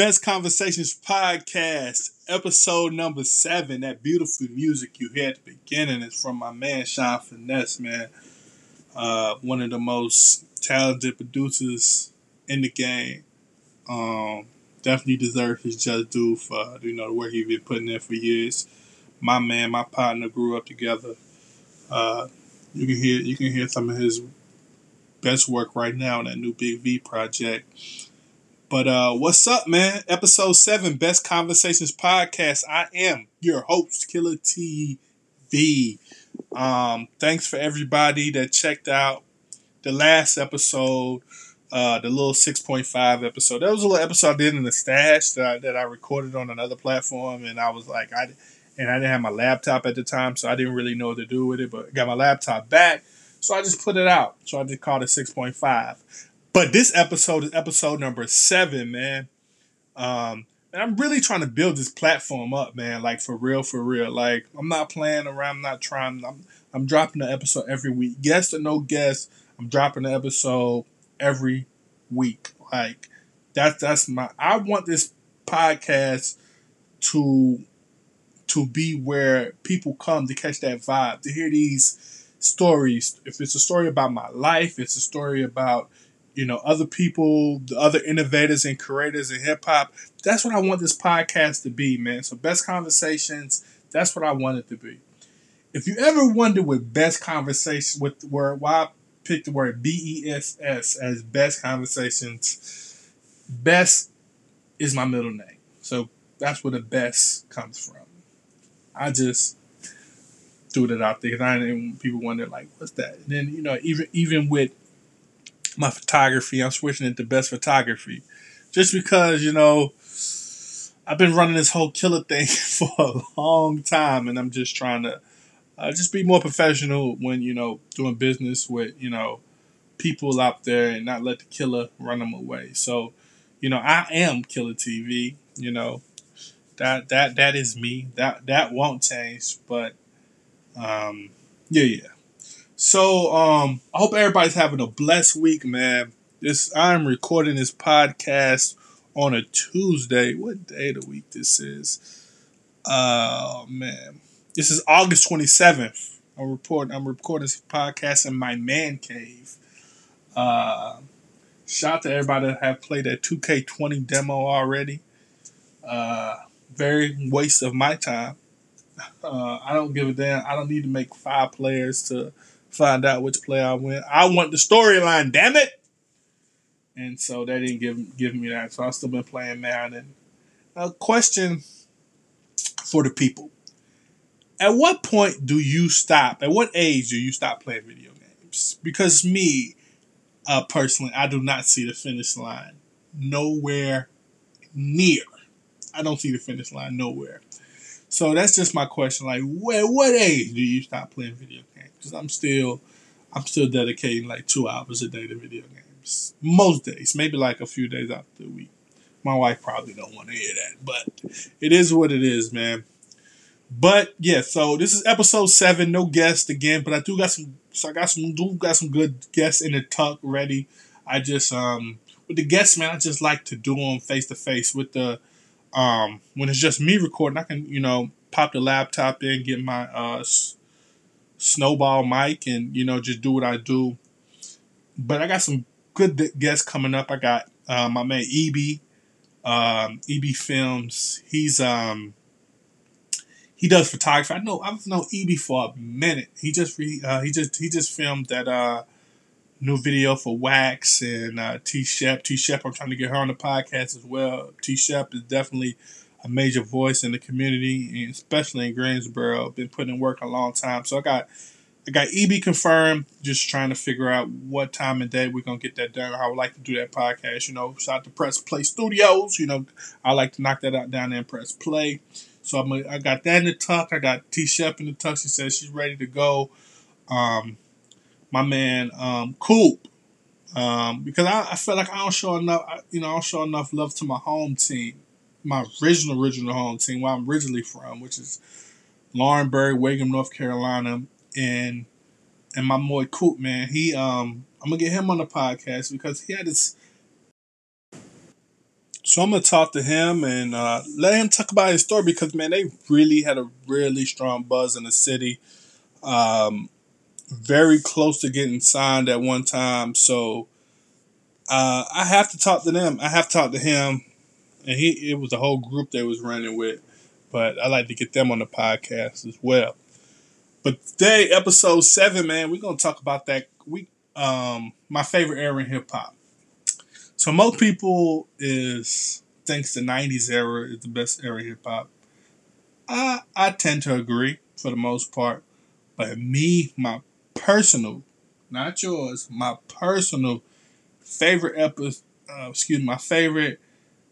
Best Conversations Podcast, episode number seven. That beautiful music you hear at the beginning is from my man Sean Finesse, man. Uh, one of the most talented producers in the game. Um, definitely deserves his just due for you know the work he's been putting in for years. My man, my partner grew up together. Uh, you can hear you can hear some of his best work right now in that new Big V project. But uh, what's up, man? Episode seven, Best Conversations Podcast. I am your host, Killer TV. Um, thanks for everybody that checked out the last episode, uh, the little six point five episode. That was a little episode I did in the stash that I, that I recorded on another platform, and I was like, I and I didn't have my laptop at the time, so I didn't really know what to do with it. But got my laptop back, so I just put it out. So I just called it six point five. But this episode is episode number seven, man. Um, and I'm really trying to build this platform up, man. Like for real, for real. Like I'm not playing around. I'm not trying. I'm I'm dropping an episode every week. Guest or no guest, I'm dropping an episode every week. Like that's that's my. I want this podcast to to be where people come to catch that vibe, to hear these stories. If it's a story about my life, it's a story about you know, other people, the other innovators and creators in hip hop. That's what I want this podcast to be, man. So best conversations, that's what I want it to be. If you ever wonder what best conversation with word why I picked the word B E S S as best conversations, best is my middle name. So that's where the best comes from. I just threw it out there because I didn't people wonder like, what's that? And then you know, even even with my photography. I'm switching it to best photography, just because you know I've been running this whole killer thing for a long time, and I'm just trying to uh, just be more professional when you know doing business with you know people out there and not let the killer run them away. So, you know, I am Killer TV. You know, that that that is me. That that won't change. But, um, yeah, yeah. So um I hope everybody's having a blessed week, man. This I'm recording this podcast on a Tuesday. What day of the week this is? Oh man. This is August 27th. I'm reporting I'm recording this podcast in my man cave. Uh shout out to everybody that have played that 2K20 demo already. Uh very waste of my time. Uh, I don't give a damn. I don't need to make five players to find out which player I win. I want the storyline, damn it! And so they didn't give give me that. So I've still been playing Madden. A question for the people. At what point do you stop? At what age do you stop playing video games? Because me, uh, personally, I do not see the finish line nowhere near. I don't see the finish line nowhere. So that's just my question. Like, where, what age do you stop playing video games? Because I'm still, I'm still dedicating like two hours a day to video games. Most days, maybe like a few days out the week. My wife probably don't want to hear that, but it is what it is, man. But yeah, so this is episode seven. No guest again, but I do got some. So I got some. Do got some good guests in the tuck ready. I just um with the guests, man. I just like to do them face to face with the um, when it's just me recording, I can you know pop the laptop in, get my uh, snowball mic, and you know just do what I do. But I got some good guests coming up. I got uh, my man EB, um, EB Films. He's um he does photography. I know I've known EB for a minute. He just uh, he just he just filmed that uh new video for Wax and uh, T Shep. T Shep, I'm trying to get her on the podcast as well. T Shep is definitely a major voice in the community, especially in Greensboro. Been putting in work a long time. So I got I got EB confirmed. Just trying to figure out what time and day we're gonna get that done. I would like to do that podcast. You know, shout out to Press Play Studios. You know, I like to knock that out down there and press play. So I'm a, I got that in the tuck. I got T Shep in the tuck. She says she's ready to go. Um, my man um, Coop, um, because I, I feel like I don't show enough, you know, I don't show enough love to my home team, my original original home team, where I'm originally from, which is Laurinburg, Wagram, North Carolina, and and my boy Coop, man, he um, I'm gonna get him on the podcast because he had this. So I'm gonna talk to him and uh, let him talk about his story because man, they really had a really strong buzz in the city. Um, very close to getting signed at one time, so uh, I have to talk to them. I have to talk to him, and he it was a whole group they was running with, but I like to get them on the podcast as well. But today, episode seven, man, we're gonna talk about that. We um, my favorite era in hip hop. So most people is thinks the '90s era is the best era of hip hop. I I tend to agree for the most part, but me, my personal, not yours, my personal favorite episode. Uh, excuse me, my favorite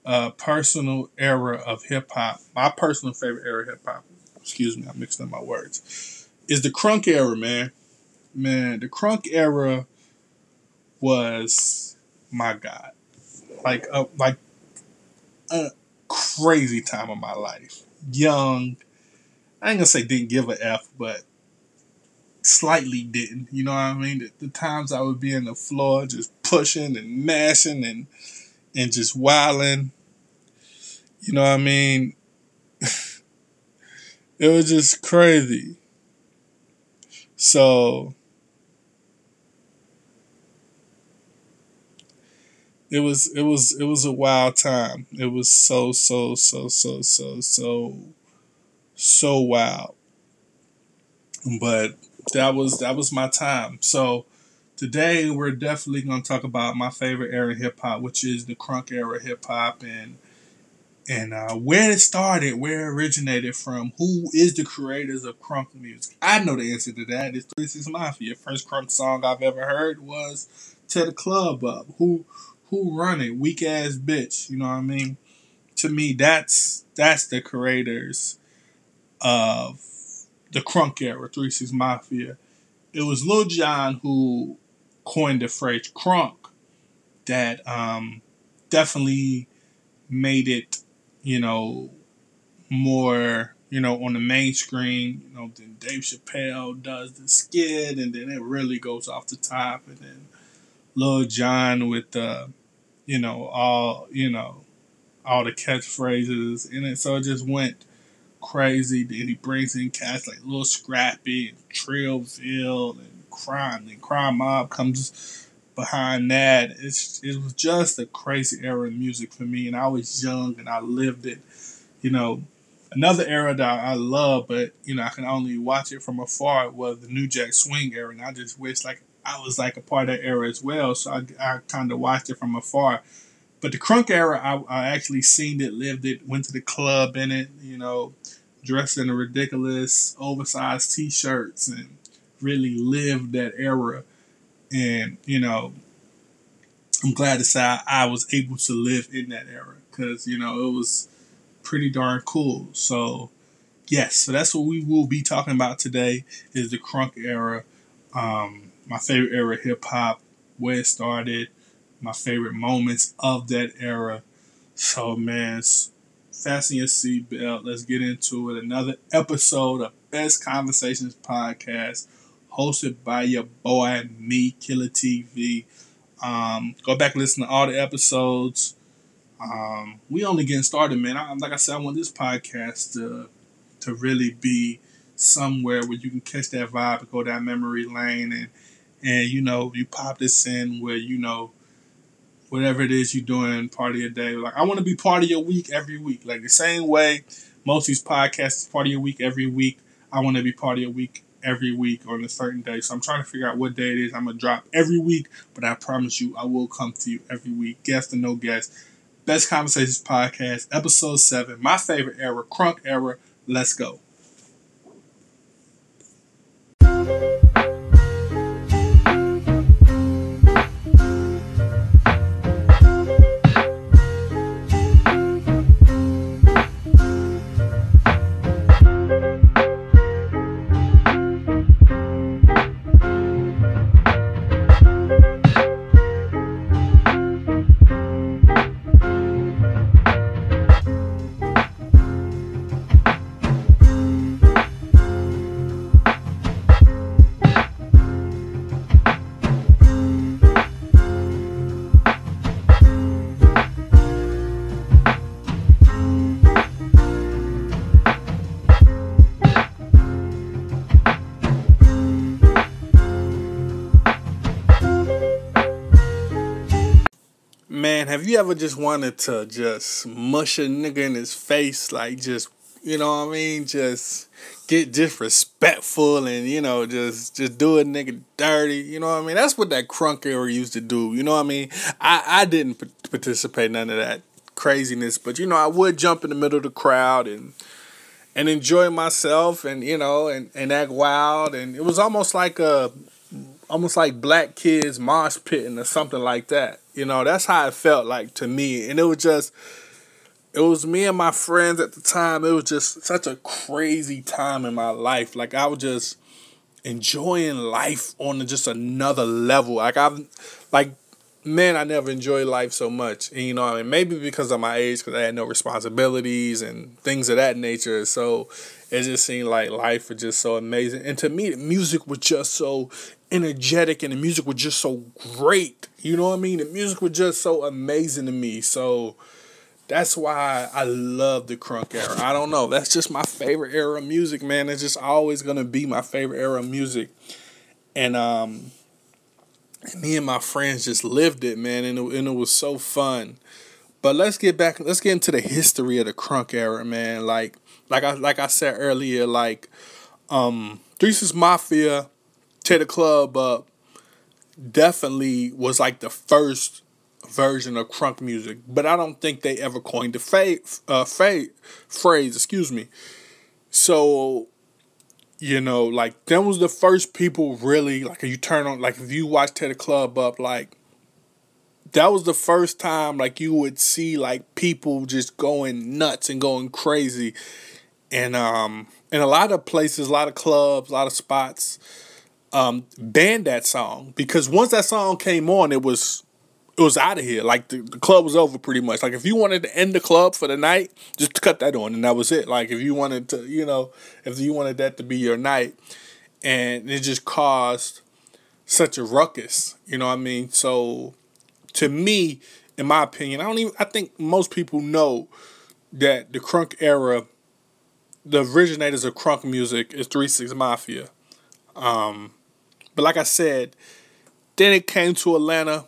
uh, personal era of hip hop. My personal favorite era of hip hop. Excuse me, I mixed up my words. Is the crunk era, man. Man, the crunk era was my god like a like a crazy time of my life. Young, I ain't gonna say didn't give a f, but slightly didn't. You know what I mean? The, the times I would be in the floor just pushing and mashing and and just wilding. You know what I mean? it was just crazy. So it was it was it was a wild time. It was so so so so so so so wild. But that was that was my time. So today we're definitely to talk about my favorite era of hip hop, which is the crunk era hip hop, and and uh, where it started, where it originated from, who is the creators of crunk music. I know the answer to that. It's Three Six Mafia. First crunk song I've ever heard was "Tear the Club Up." Who who run it? Weak ass bitch. You know what I mean? To me, that's that's the creators of the crunk era, Three Six Mafia. It was Lil Jon who coined the phrase crunk that um, definitely made it, you know, more, you know, on the main screen. You know, then Dave Chappelle does the skit, and then it really goes off the top, and then Lil Jon with the you know, all you know, all the catchphrases in it. So it just went crazy. Then he brings in cats like Lil Scrappy and Trillville and Crime. And Crime Mob comes behind that. It's it was just a crazy era in music for me, and I was young and I lived it. You know, another era that I love, but you know I can only watch it from afar was the New Jack Swing era, and I just wish like I was like a part of that era as well. So I, I kind of watched it from afar. But the crunk era, I, I actually seen it, lived it, went to the club in it, you know, dressed in ridiculous oversized t-shirts and really lived that era. And, you know, I'm glad to say I, was able to live in that era because, you know, it was pretty darn cool. So, yes, so that's what we will be talking about today is the crunk era. Um, my favorite era of hip hop, where it started, my favorite moments of that era. So, man, fasten your seatbelt. Let's get into it. Another episode of Best Conversations Podcast, hosted by your boy, me, Killer TV. Um, go back and listen to all the episodes. Um, we only getting started, man. I, like I said, I want this podcast to to really be somewhere where you can catch that vibe and go down memory lane and and you know you pop this in where you know whatever it is you're doing part of your day like i want to be part of your week every week like the same way most of these podcasts is part of your week every week i want to be part of your week every week on a certain day. So i'm trying to figure out what day it is. I'm gonna drop every week but i promise you i will come to you every week. Guest or no guest. Best conversations podcast episode 7 my favorite era crunk era. Let's go man, have you ever just wanted to just mush a nigga in his face, like just you know what I mean, just get disrespectful and you know just just do a nigga dirty, you know what I mean? That's what that crunk era used to do, you know what I mean? I I didn't participate in none of that craziness, but you know I would jump in the middle of the crowd and and enjoy myself and you know and and act wild. And it was almost like a almost like black kids mosh pitting or something like that. You know, that's how it felt like to me. And it was just it was me and my friends at the time. It was just such a crazy time in my life. Like I was just enjoying life on just another level. Like I've like man, I never enjoyed life so much. And you know, I mean, maybe because of my age, because I had no responsibilities and things of that nature. So it just seemed like life was just so amazing. And to me, music was just so energetic and the music was just so great. You know what I mean? The music was just so amazing to me. So that's why I love the crunk era. I don't know. That's just my favorite era of music, man. It's just always gonna be my favorite era of music. And um me and my friends just lived it, man, and it, and it was so fun. But let's get back. Let's get into the history of the crunk era, man. Like, like I like I said earlier, like, um, Three Six Mafia, Tear the Club Up, definitely was like the first version of crunk music. But I don't think they ever coined the fa- uh, fa- phrase. Excuse me. So you know, like them was the first people really like you turn on like if you watch Tear the Club Up, like that was the first time like you would see like people just going nuts and going crazy. And um in a lot of places, a lot of clubs, a lot of spots, um, banned that song because once that song came on, it was it was out of here. Like the, the club was over pretty much. Like if you wanted to end the club for the night, just cut that on and that was it. Like if you wanted to, you know, if you wanted that to be your night, and it just caused such a ruckus. You know what I mean? So to me, in my opinion, I don't even. I think most people know that the crunk era, the originators of crunk music is Three Six Mafia. Um, but like I said, then it came to Atlanta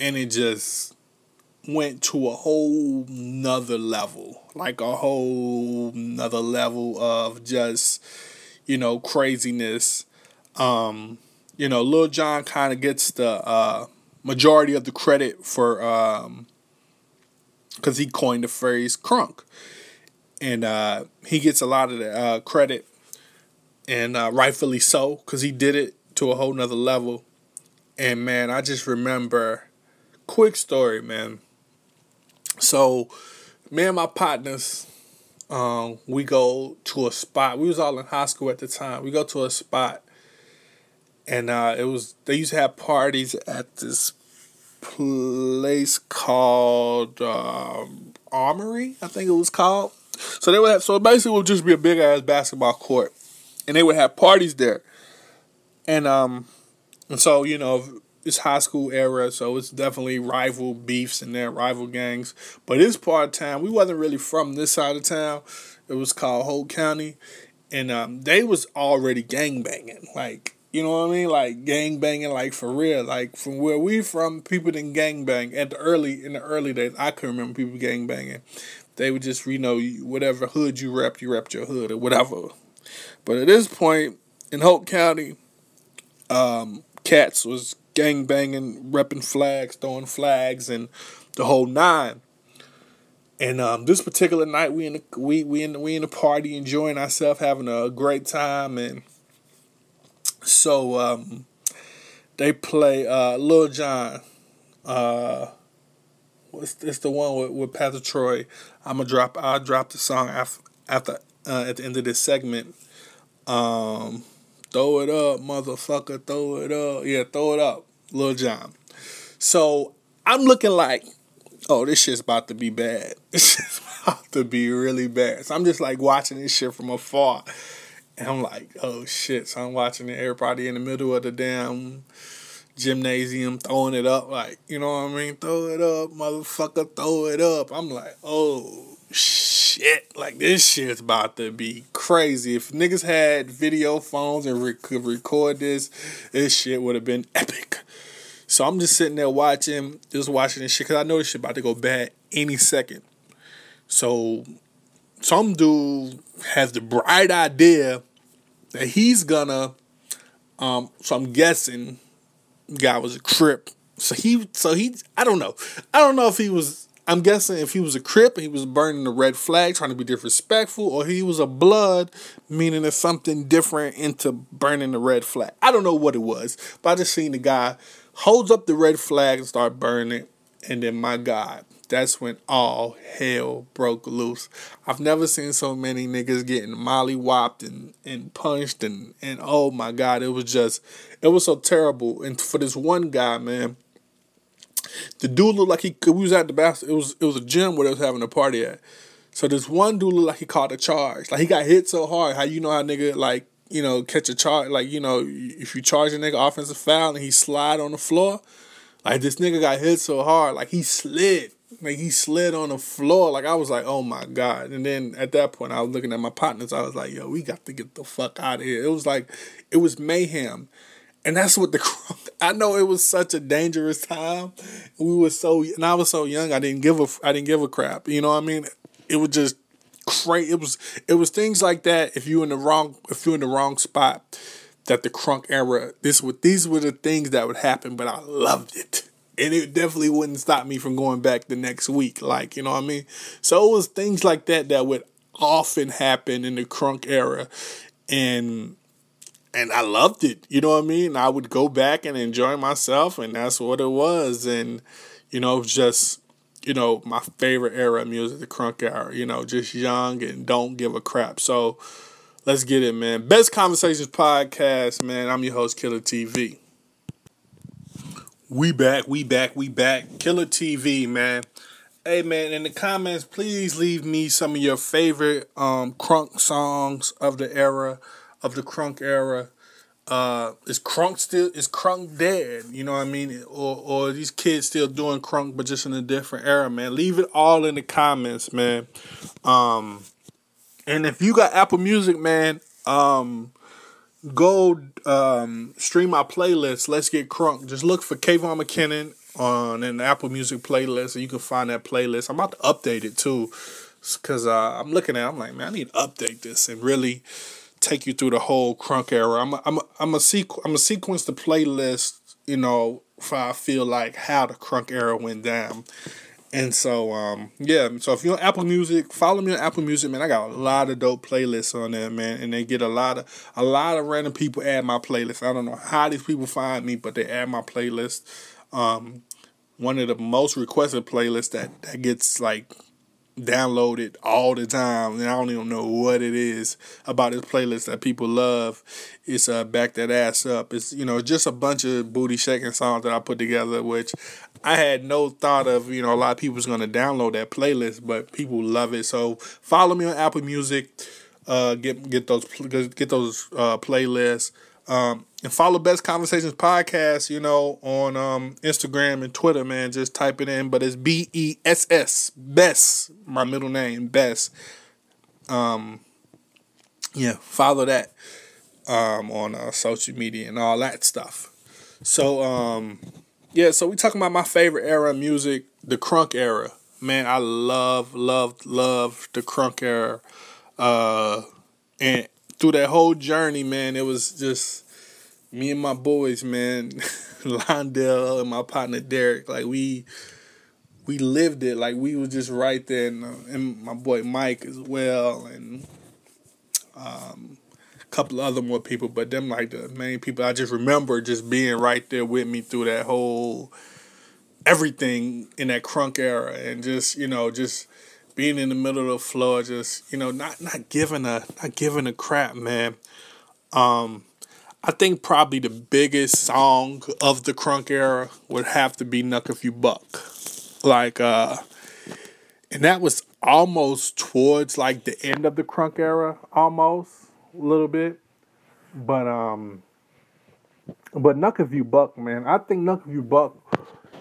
and it just went to a whole nother level like a whole nother level of just you know craziness. Um you know lil jon kind of gets the uh majority of the credit for um because he coined the phrase crunk. And uh he gets a lot of the uh credit and uh rightfully so because he did it to a whole nother level and man i just remember quick story, man. So, me and my partners, um, we go to a spot. We was all in high school at the time. We go to a spot, and uh, it was they used to have parties at this place called um, Armory, I think it was called. So they would have so basically it would just be a big ass basketball court, and they would have parties there, and um, and so you know it's high school era, so it's definitely rival beefs and there, rival gangs. But this part of town, we wasn't really from this side of town. It was called Holt County, and um, they was already gang banging, like you know what I mean, like gang banging, like for real, like from where we from, people didn't gang bang at the early in the early days. I can remember people gang banging. They would just you know whatever hood you rep, you rep your hood or whatever. But at this point in Holt County, um, cats was gang banging, repping flags, throwing flags, and the whole nine. And um, this particular night, we in the we we in the, we in the party, enjoying ourselves, having a great time, and so um, they play uh, Lil Jon. Uh, what's it's the one with, with Pastor Troy? I'm gonna drop. I'll drop the song after after uh, at the end of this segment. Um, throw it up, motherfucker, throw it up. Yeah, throw it up. Lil Jon. So I'm looking like, oh, this shit's about to be bad. This shit's about to be really bad. So I'm just like watching this shit from afar. And I'm like, oh shit. So I'm watching everybody in the middle of the damn gymnasium throwing it up, like, you know what I mean? Throw it up, motherfucker, throw it up. I'm like, oh shit. Like, this shit's about to be crazy. If niggas had video phones and re- could record this, this shit would have been epic. So I'm just sitting there watching, just watching this shit because I know this shit about to go bad any second. So some dude has the bright idea that he's gonna. Um, so I'm guessing, guy was a crip. So he, so he, I don't know, I don't know if he was. I'm guessing if he was a crip he was burning the red flag, trying to be disrespectful, or he was a blood, meaning it's something different into burning the red flag. I don't know what it was, but I just seen the guy holds up the red flag and start burning and then my God, that's when all hell broke loose. I've never seen so many niggas getting molly whopped and, and punched and, and oh my god, it was just it was so terrible. And for this one guy, man, the dude looked like he we was at the basketball. It was it was a gym where they was having a party at. So this one dude looked like he caught a charge. Like he got hit so hard. How you know how nigga like you know catch a charge? Like you know if you charge a nigga offensive foul and he slide on the floor, like this nigga got hit so hard, like he slid like he slid on the floor. Like I was like, oh my god. And then at that point, I was looking at my partners. I was like, yo, we got to get the fuck out of here. It was like, it was mayhem. And that's what the crunk I know it was such a dangerous time. We were so and I was so young. I didn't give a I didn't give a crap. You know what I mean? It was just crazy. It was it was things like that. If you in the wrong if you in the wrong spot, that the crunk era. This would these were the things that would happen. But I loved it and it definitely wouldn't stop me from going back the next week. Like, you know what I mean? So it was things like that that would often happen in the crunk era. And and I loved it. You know what I mean? I would go back and enjoy myself and that's what it was. And, you know, just you know, my favorite era of music, the crunk era, you know, just young and don't give a crap. So let's get it, man. Best Conversations Podcast, man. I'm your host, Killer TV. We back, we back, we back. Killer TV, man. Hey man, in the comments, please leave me some of your favorite um crunk songs of the era, of the crunk era. Uh is crunk still is crunk dead? You know what I mean? Or or these kids still doing crunk but just in a different era, man. Leave it all in the comments, man. Um and if you got Apple Music, man, um go um, stream my playlist. Let's get crunk. Just look for Kayvon McKinnon on an Apple Music playlist, and you can find that playlist. I'm about to update it too, because uh, I'm looking at. It, I'm like, man, I need to update this and really take you through the whole crunk era. I'm a, I'm a, I'm a sequ- I'm a sequence the playlist. You know, if I feel like how the crunk era went down. And so, um, yeah. So if you're on Apple Music, follow me on Apple Music, man. I got a lot of dope playlists on there, man. And they get a lot of a lot of random people add my playlist. I don't know how these people find me, but they add my playlist. Um, one of the most requested playlists that that gets like download it all the time, and I don't even know what it is about this playlist that people love. It's uh back that ass up. It's you know just a bunch of booty shaking songs that I put together, which I had no thought of. You know, a lot of people's gonna download that playlist, but people love it. So follow me on Apple Music. Uh, get get those get those uh, playlists. Um, and follow Best Conversations podcast, you know, on um, Instagram and Twitter, man. Just type it in, but it's B E S S, Best, my middle name, Best. Um, yeah, follow that um, on uh, social media and all that stuff. So, um, yeah, so we talking about my favorite era of music, the crunk era. Man, I love, love, love the crunk era. Uh, and through that whole journey, man, it was just me and my boys, man, Londell and my partner Derek, like we we lived it, like we was just right there, and, uh, and my boy Mike as well, and um, a couple other more people, but them like the main people. I just remember just being right there with me through that whole everything in that crunk era, and just you know just being in the middle of the floor, just you know not not giving a not giving a crap, man. Um, I think probably the biggest song of the crunk era would have to be Knuck If You Buck. Like uh and that was almost towards like the end of the crunk era almost a little bit. But um but Knuck If You Buck, man, I think Knuck If You Buck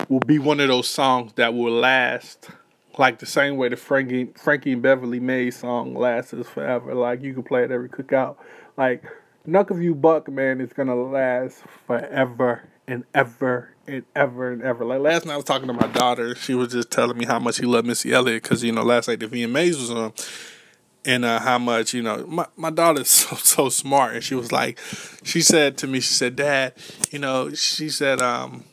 will be one of those songs that will last like the same way the Frankie Frankie and Beverly May song lasts forever. Like you can play it every cookout. Like Knuck If You Buck, man, is gonna last forever and ever and ever and ever. Like last night, I was talking to my daughter. She was just telling me how much she loved Missy Elliott because you know last night the VMAs was on, and uh, how much you know my my daughter's so so smart, and she was like, she said to me, she said, Dad, you know, she said, um,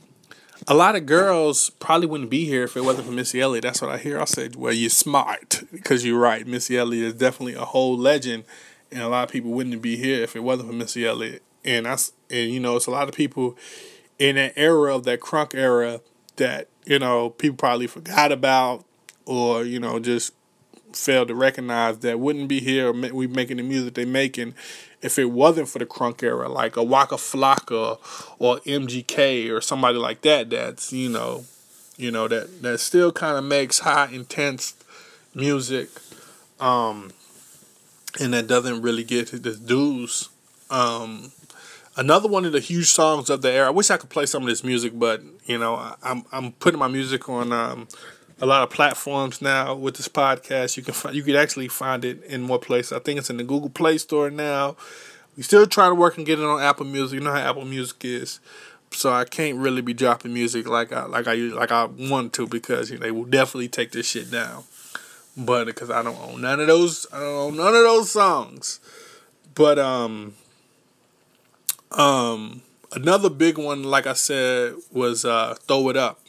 a lot of girls probably wouldn't be here if it wasn't for Missy Elliott. That's what I hear. I said, well, you're smart because you're right. Missy Elliott is definitely a whole legend and a lot of people wouldn't be here if it wasn't for Missy Elliott. And that's and you know, it's a lot of people in that era of that crunk era that you know people probably forgot about or you know just failed to recognize that wouldn't be here we making the music they making if it wasn't for the crunk era like a Waka Flocka or MGK or somebody like that that's you know you know that that still kind of makes high intense music um and that doesn't really get the dues. Um, another one of the huge songs of the era. I wish I could play some of this music, but you know, I, am I'm putting my music on um, a lot of platforms now with this podcast. You can find, you can actually find it in more places. I think it's in the Google Play Store now. We still trying to work and get it on Apple Music. You know how Apple Music is. So I can't really be dropping music like I like I like I want to because you know, they will definitely take this shit down but because I don't own none of those, I don't own none of those songs. But um, um, another big one, like I said, was uh, "Throw It Up,"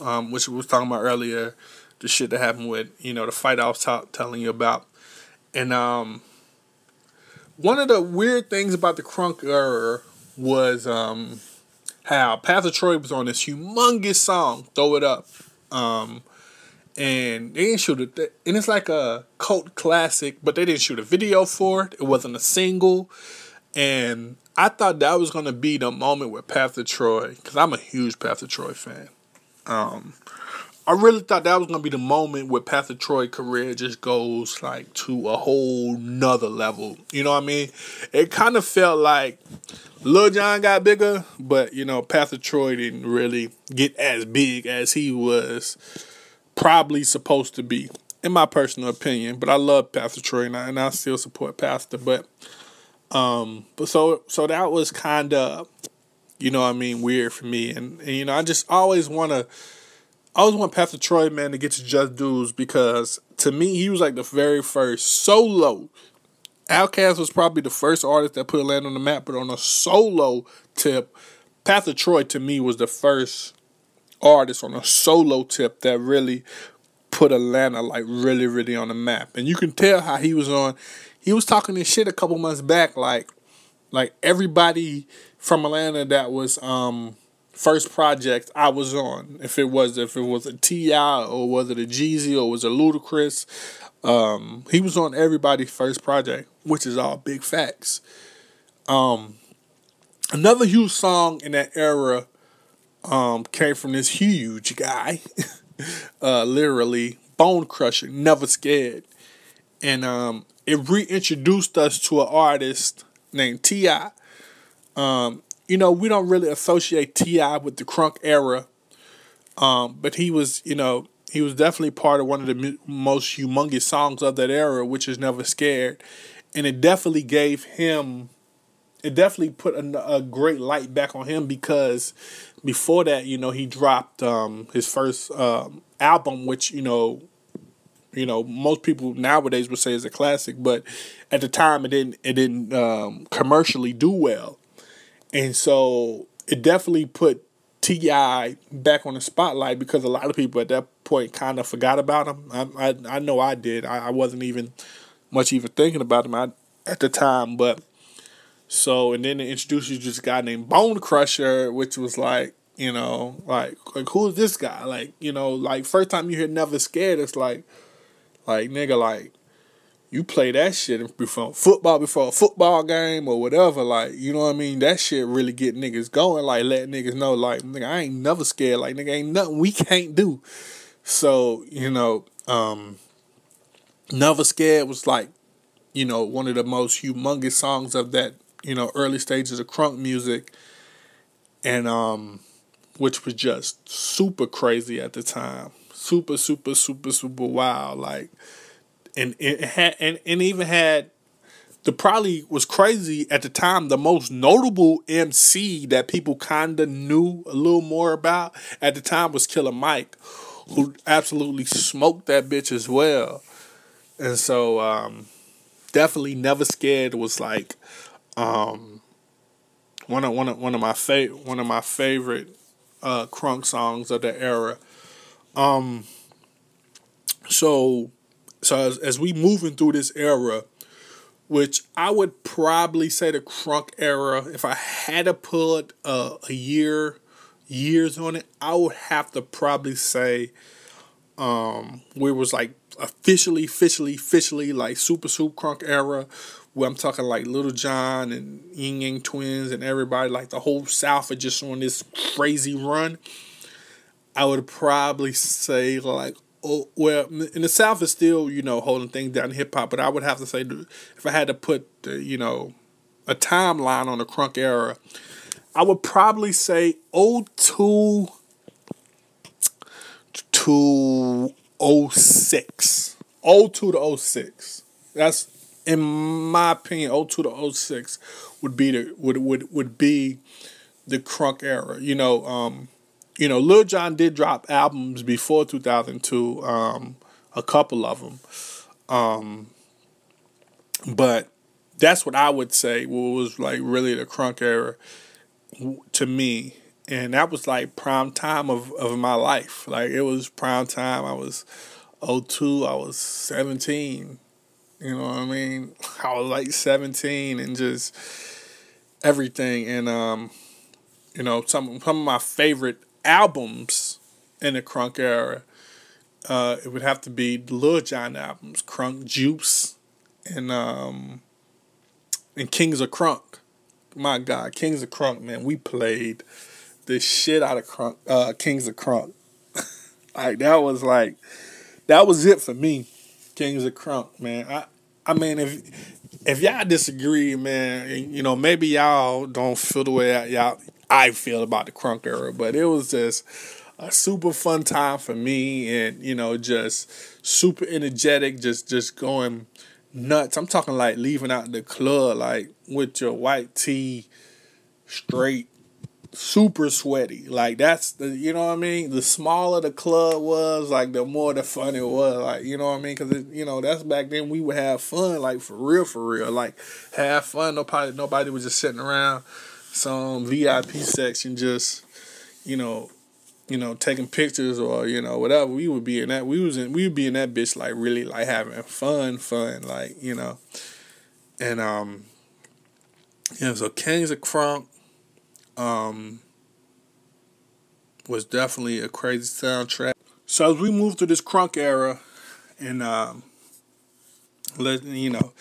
um, which we was talking about earlier. The shit that happened with you know the fight I was t- telling you about, and um, one of the weird things about the crunk era was um, how Pastor Troy was on this humongous song, "Throw It Up." Um, and they didn't shoot it. And it's like a cult classic, but they didn't shoot a video for it. It wasn't a single, and I thought that was gonna be the moment with Pastor Troy, because I'm a huge Pastor Troy fan. Um, I really thought that was gonna be the moment where Pastor Troy career just goes like to a whole nother level. You know what I mean? It kind of felt like Lil Jon got bigger, but you know Pastor Troy didn't really get as big as he was probably supposed to be, in my personal opinion. But I love Pastor Troy and I, and I still support Pastor. But um, but so so that was kind of, you know, I mean, weird for me. And, and you know, I just always want to. I always want Pastor Troy, man, to get to just dues because to me, he was like the very first solo. Outkast was probably the first artist that put Atlanta on the map, but on a solo tip, Pastor Troy to me was the first artist on a solo tip that really put Atlanta like really, really on the map. And you can tell how he was on. He was talking this shit a couple months back, like like everybody from Atlanta that was um first project I was on. If it was if it was a T.I. or was it a Jeezy or was it Ludacris, um, he was on everybody's first project, which is all big facts. Um, another huge song in that era um, came from this huge guy, uh, literally bone crusher, never scared, and um, it reintroduced us to an artist named T.I. Um, you know, we don't really associate T.I. with the crunk era, um, but he was, you know, he was definitely part of one of the most humongous songs of that era, which is Never Scared, and it definitely gave him it definitely put a, a, great light back on him because before that, you know, he dropped um, his first um, album, which you know, you know, most people nowadays would say is a classic, but at the time it didn't it didn't um, commercially do well, and so it definitely put T.I. back on the spotlight because a lot of people at that point kind of forgot about him. I I, I know I did. I, I wasn't even much even thinking about him at the time, but so and then they introduced you to this guy named Bone Crusher, which was like, you know, like like who's this guy? Like, you know, like first time you hear Never Scared, it's like like nigga, like you play that shit before football before a football game or whatever, like, you know what I mean? That shit really get niggas going, like let niggas know, like, nigga, I ain't never scared, like nigga ain't nothing we can't do. So, you know, um Never Scared was like, you know, one of the most humongous songs of that you know, early stages of crunk music, and um, which was just super crazy at the time, super, super, super, super wild. Like, and it had, and, and even had the probably was crazy at the time. The most notable MC that people kind of knew a little more about at the time was Killer Mike, who absolutely smoked that bitch as well. And so, um, definitely never scared was like um, one of one of one of my favorite one of my favorite uh, crunk songs of the era. Um, so so as, as we moving through this era, which I would probably say the crunk era, if I had to put a, a year years on it, I would have to probably say um, where it was like officially, officially, officially like super soup crunk era, where I'm talking like Lil Jon and Ying Yang Twins and everybody, like the whole South are just on this crazy run. I would probably say like oh well in the South is still you know holding things down in hip hop, but I would have to say if I had to put you know a timeline on the crunk era, I would probably say 02 to 06. 02 to 06. That's in my opinion, 02 to 06 would be the would would would be the crunk era. You know, um, you know, Lil Jon did drop albums before 2002, um, a couple of them. Um, but that's what I would say was like really the crunk era to me and that was like prime time of, of my life. Like it was prime time. I was 02, I was 17. You know what I mean? I was like 17 and just everything. And um, you know, some some of my favorite albums in the crunk era, uh, it would have to be Lil Jon albums, Crunk Juice and um and Kings of Crunk. My God, Kings of Crunk, man, we played the shit out of Crunk, uh, Kings of Crunk. like that was like that was it for me. Kings of Crunk, man. I I mean if if y'all disagree, man, you know, maybe y'all don't feel the way I, y'all I feel about the crunk era, but it was just a super fun time for me and you know just super energetic just just going nuts i'm talking like leaving out the club like with your white tee straight super sweaty. Like that's the you know what I mean. The smaller the club was, like the more the fun it was. Like you know what I mean, because you know that's back then we would have fun, like for real, for real, like have fun. Nobody nobody was just sitting around some VIP section, just you know. You know, taking pictures or you know whatever. We would be in that. We was in. We would be in that bitch like really like having fun, fun. Like you know, and um, yeah. So Kings of Crunk, um, was definitely a crazy soundtrack. So as we move through this crunk era, and um, let you know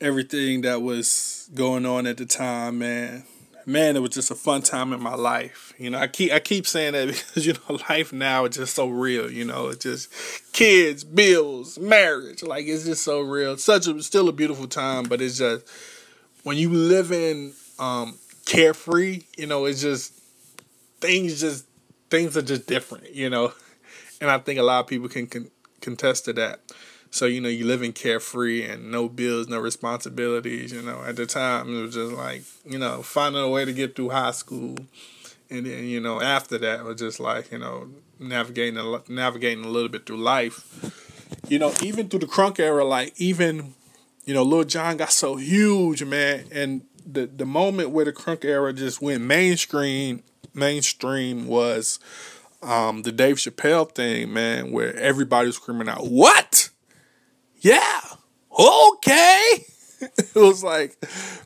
everything that was going on at the time, man. Man, it was just a fun time in my life. You know, I keep I keep saying that because you know life now is just so real. You know, it's just kids, bills, marriage. Like it's just so real. such a still a beautiful time, but it's just when you live in um, carefree. You know, it's just things just things are just different. You know, and I think a lot of people can, can contest to that. So you know, you live in carefree and no bills, no responsibilities. You know, at the time it was just like you know finding a way to get through high school, and then you know after that was just like you know navigating a, navigating a little bit through life. You know, even through the crunk era, like even you know, Lil Jon got so huge, man, and the the moment where the crunk era just went mainstream mainstream was um, the Dave Chappelle thing, man, where everybody was screaming out, "What? Yeah, okay." it was like,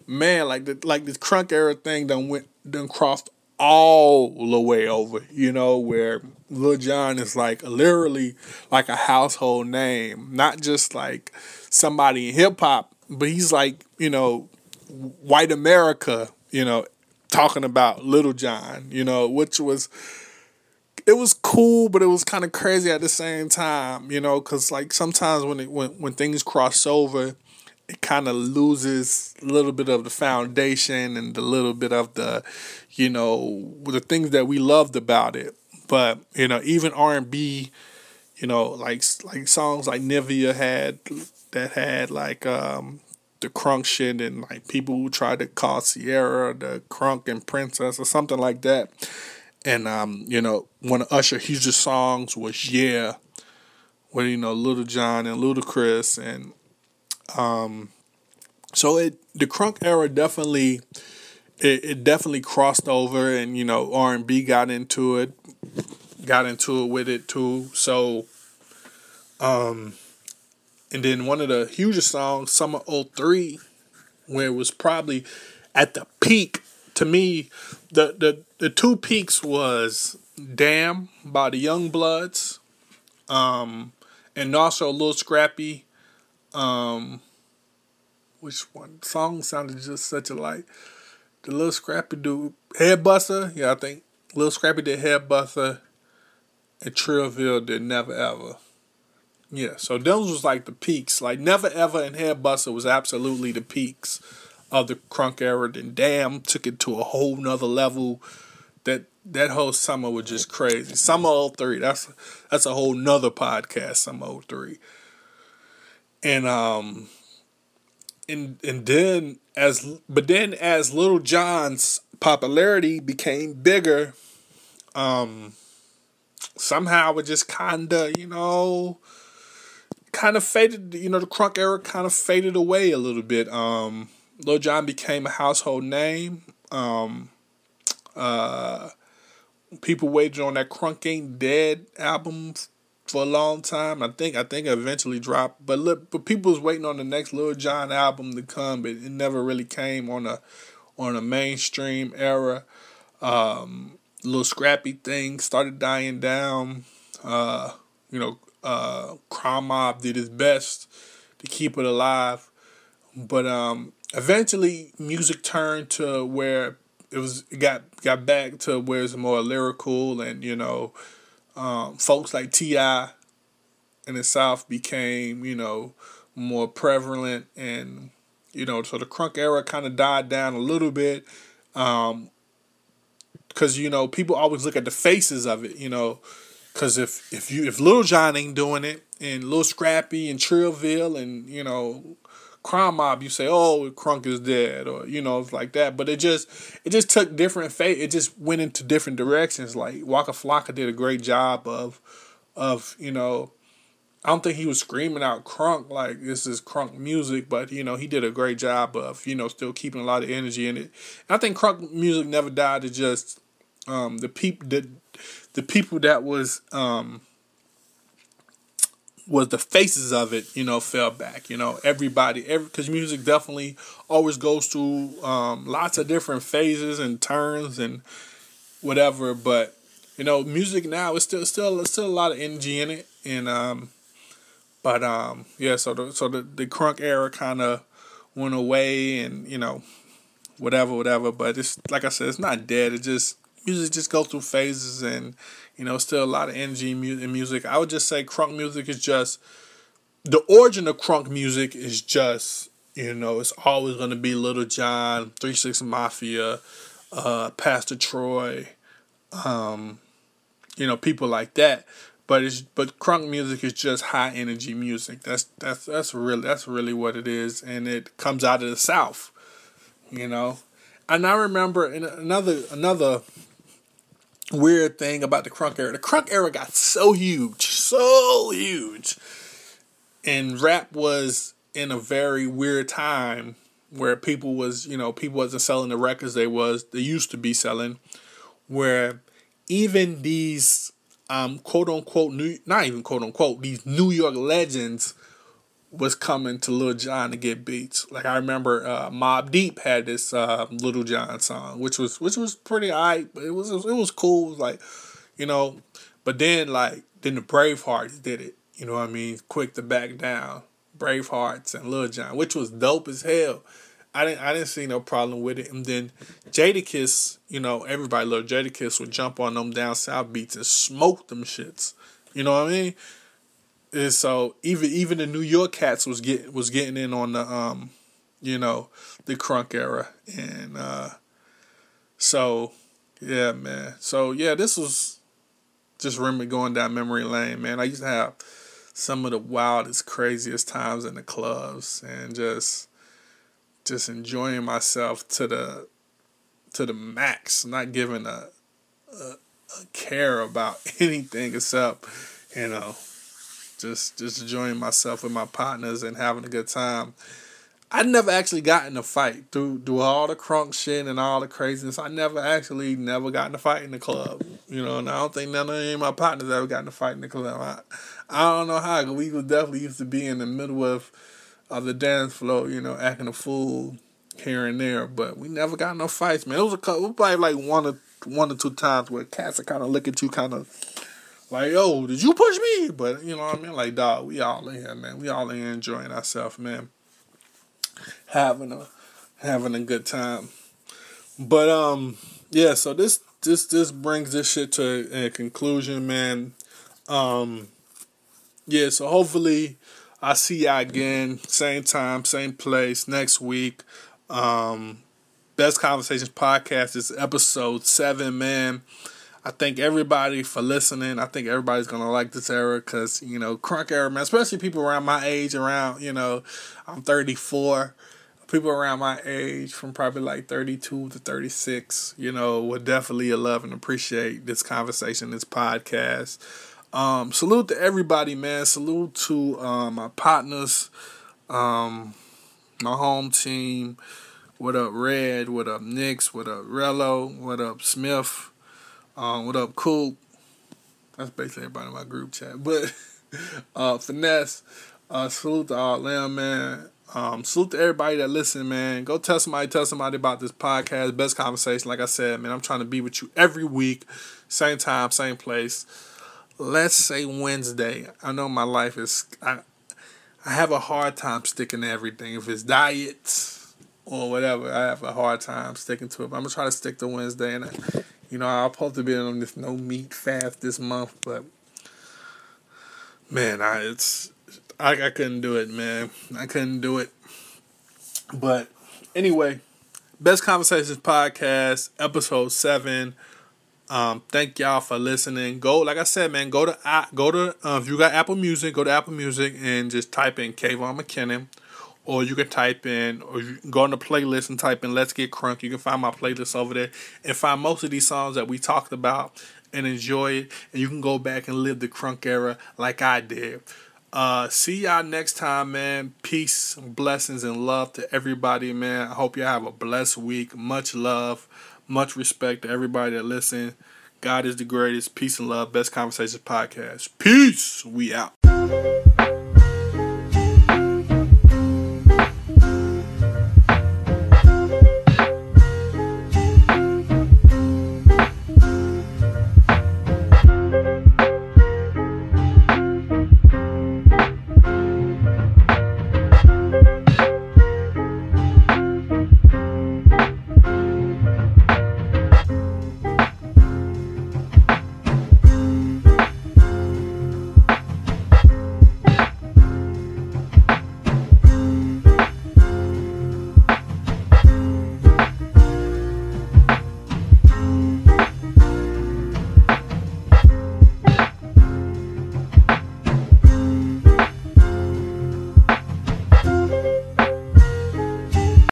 man, like the like this crunk era thing done went done crossed all the way over, you know, where Lil Jon is like literally like a household name, not just like somebody in hip hop, but he's like, you know, white America, you know, talking about Lil Jon, you know, which was it was cool, but it was kind of crazy at the same time, you know, because like sometimes when it when when things cross over, it kind of loses a little bit of the foundation and a little bit of the, you know, the things that we loved about it. But you know, even R and B, you know, like like songs like Nivea had that had like um the crunk shit and like people who tried to call Ciara the crunk and princess or something like that. And um, you know, one of Usher hugest songs was Yeah, with you know Lil Jon and Ludacris and um so it the crunk era definitely it, it definitely crossed over and you know R and B got into it got into it with it too. So um and then one of the hugest songs, Summer 03, where it was probably at the peak. To me, the the, the two peaks was Damn by the YoungBloodZ, um, and also a Lil Scrappy. Um, which one song sounded just such a like the Lil Scrappy dude head buster. Yeah, I think Lil Scrappy did head buster, and Trillville did never ever. Yeah, so those was like the peaks. Like Never Ever and Headbuster was absolutely the peaks of the crunk era. Then Damn took it to a whole nother level. That that whole summer was just crazy. Summer 03, that's that's a whole nother podcast, Summer 03. And um and and then as but then as Lil Jon's popularity became bigger, um somehow it just kinda, you know, kind of faded. You know, the crunk era kind of faded away a little bit. Um, Lil Jon became a household name. Um, uh, people waited on that Crunk Ain't Dead album for a long time. I think I think eventually dropped, but look, but people was waiting on the next Lil Jon album to come, but it never really came on a on a mainstream era. Um, Lil Scrappy thing started dying down. Uh, you know, uh, Crime Mob did his best to keep it alive, but um, eventually music turned to where it was it got got back to where it's more lyrical and you know, um, folks like T.I. in the South became you know more prevalent and you know so the crunk era kind of died down a little bit. Um, because you know people always look at the faces of it, you know, Cause if if you if Lil Jon ain't doing it and Lil Scrappy and Trillville and you know Crime Mob, you say oh Crunk is dead or you know it's like that. But it just it just took different fate. It just went into different directions. Like Waka Flocka did a great job of of you know. I don't think he was screaming out crunk like this is crunk music, but you know he did a great job of you know still keeping a lot of energy in it. And I think crunk music never died. It just um, the people the the people that was um was the faces of it, you know, fell back. You know, everybody, every because music definitely always goes through um, lots of different phases and turns and whatever. But you know, music now is still still still a lot of energy in it, and um, but um, yeah. So the so the the crunk era kind of went away, and you know, whatever, whatever. But it's like I said, it's not dead. It just music just go through phases and you know still a lot of energy in music. I would just say crunk music is just the origin of crunk music is just you know it's always going to be Lil Jon Three Six Mafia uh, pastor troy um, you know people like that. But it's but crunk music is just high energy music. That's that's that's really that's really what it is. And it comes out of the south you know? And I remember in another another weird thing about the crunk era. The crunk era got so huge, so huge. And rap was in a very weird time where people was, you know, people wasn't selling the records they was they used to be selling where even these um quote unquote new not even quote unquote these New York legends was coming to Lil Jon to get beats. Like I remember uh, Mobb Deep had this uh, Lil Jon song, which was which was pretty alright, but it was it was cool. It was like, you know, but then like then the Bravehearts did it. You know what I mean? Quick to back down. Bravehearts and Lil Jon, which was dope as hell. I didn't I didn't see no problem with it. And then Jadakiss, you know, everybody loved Jadakiss would jump on them down south beats and smoke them shits. You know what I mean? And so even even the New York cats was get was getting in on the um, you know, the crunk era. And uh so yeah, man. So yeah, this was just remember going down memory lane, man. I used to have some of the wildest, craziest times in the clubs and just just enjoying myself to the to the max, not giving a, a, a care about anything except you know just just enjoying myself with my partners and having a good time. I never actually got in a fight through through all the crunk shit and all the craziness. I never actually never got in a fight in the club. You know, and I don't think none of any of my partners ever got in a fight in the club. I, I don't know how. We definitely used to be in the middle of of the dance floor, you know, acting a fool here and there, but we never got no fights, man. It was a couple, probably like one or one or two times where cats are kind of looking to kind of like, yo, did you push me? But you know what I mean? Like, dog, we all in here, man. We all in here enjoying ourselves, man. Having a having a good time. But um, yeah. So this this this brings this shit to a conclusion, man. Um, yeah. So hopefully, I see y'all again, same time, same place next week. Um, Best Conversations podcast is episode seven, man. I thank everybody for listening. I think everybody's gonna like this era because you know crunk era, man. Especially people around my age, around you know, I'm 34. People around my age, from probably like 32 to 36, you know, would definitely love and appreciate this conversation, this podcast. Um, salute to everybody, man. Salute to um, my partners, um, my home team. What up, Red? What up, Nix? What up, Rello? What up, Smith? Um, what up, Cool? That's basically everybody in my group chat. But uh, finesse, uh, salute to all them, man. Um, salute to everybody that listen, man. Go tell somebody, tell somebody about this podcast. Best conversation. Like I said, man, I'm trying to be with you every week, same time, same place. Let's say Wednesday. I know my life is. I, I have a hard time sticking to everything. If it's diets or whatever, I have a hard time sticking to it. But I'm gonna try to stick to Wednesday, and I, you know, I'm supposed to be on this no meat fast this month, but man, I it's I, I couldn't do it, man. I couldn't do it. But anyway, Best Conversations podcast, episode seven. Um, thank y'all for listening. Go, like I said, man. Go to go to uh, if you got Apple Music, go to Apple Music and just type in Kayvon McKinnon or you can type in, or you go on the playlist and type in Let's Get Crunk. You can find my playlist over there and find most of these songs that we talked about and enjoy it. And you can go back and live the crunk era like I did. Uh, see y'all next time, man. Peace, blessings, and love to everybody, man. I hope y'all have a blessed week. Much love, much respect to everybody that listen. God is the greatest. Peace and love. Best Conversations Podcast. Peace. We out.